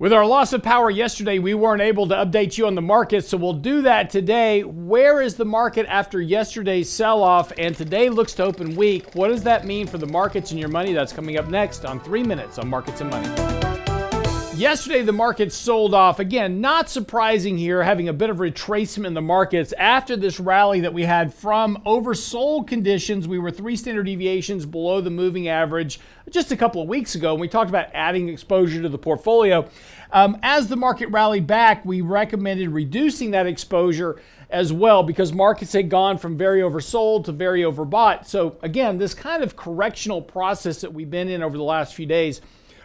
With our loss of power yesterday, we weren't able to update you on the market, so we'll do that today. Where is the market after yesterday's sell off? And today looks to open weak. What does that mean for the markets and your money? That's coming up next on three minutes on Markets and Money. Yesterday, the market sold off. Again, not surprising here, having a bit of retracement in the markets after this rally that we had from oversold conditions. We were three standard deviations below the moving average just a couple of weeks ago. And we talked about adding exposure to the portfolio. Um, as the market rallied back, we recommended reducing that exposure as well because markets had gone from very oversold to very overbought. So, again, this kind of correctional process that we've been in over the last few days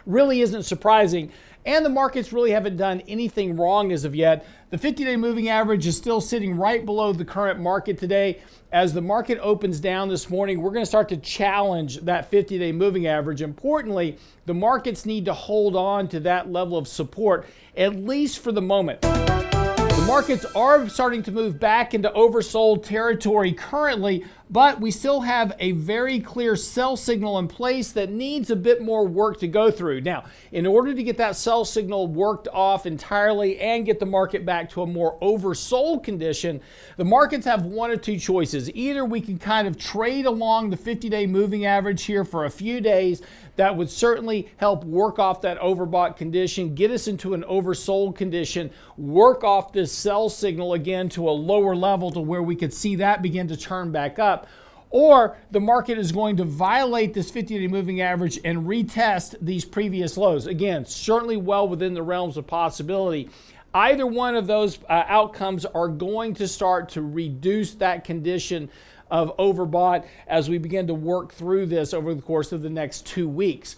really isn't surprising and the markets really haven't done anything wrong as of yet. The 50 day moving average is still sitting right below the current market today. As the market opens down this morning, we're going to start to challenge that 50 day moving average. Importantly, the markets need to hold on to that level of support, at least for the moment. The markets are starting to move back into oversold territory currently, but we still have a very clear sell signal in place that needs a bit more work to go through. Now, in order to get that sell signal worked off entirely and get the market back to a more oversold condition, the markets have one or two choices. Either we can kind of trade along the 50 day moving average here for a few days. That would certainly help work off that overbought condition, get us into an oversold condition, work off this sell signal again to a lower level to where we could see that begin to turn back up up, or the market is going to violate this 50 day moving average and retest these previous lows. Again, certainly well within the realms of possibility. Either one of those uh, outcomes are going to start to reduce that condition of overbought as we begin to work through this over the course of the next two weeks.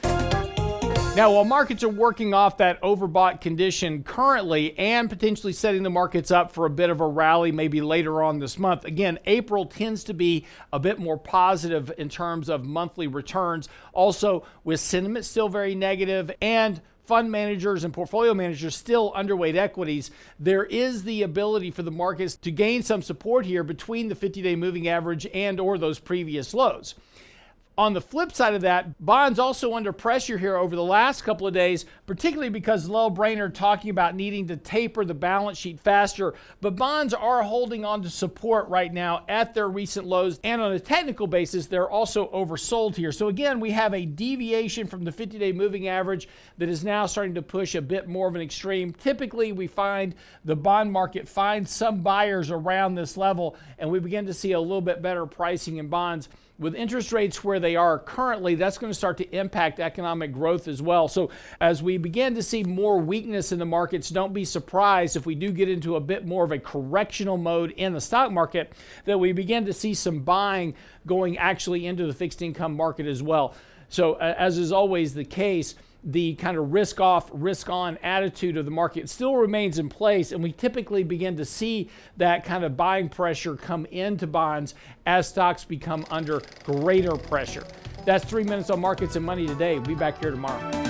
Now, while markets are working off that overbought condition currently and potentially setting the markets up for a bit of a rally maybe later on this month, again, April tends to be a bit more positive in terms of monthly returns. Also, with sentiment still very negative and fund managers and portfolio managers still underweight equities, there is the ability for the markets to gain some support here between the 50-day moving average and or those previous lows. On the flip side of that, bonds also under pressure here over the last couple of days, particularly because Lael Brainard talking about needing to taper the balance sheet faster. But bonds are holding on to support right now at their recent lows. And on a technical basis, they're also oversold here. So again, we have a deviation from the 50 day moving average that is now starting to push a bit more of an extreme. Typically, we find the bond market finds some buyers around this level, and we begin to see a little bit better pricing in bonds with interest rates where they are currently, that's going to start to impact economic growth as well. So, as we begin to see more weakness in the markets, don't be surprised if we do get into a bit more of a correctional mode in the stock market that we begin to see some buying going actually into the fixed income market as well. So, as is always the case, the kind of risk off, risk on attitude of the market still remains in place. And we typically begin to see that kind of buying pressure come into bonds as stocks become under greater pressure. That's three minutes on markets and money today. We'll be back here tomorrow.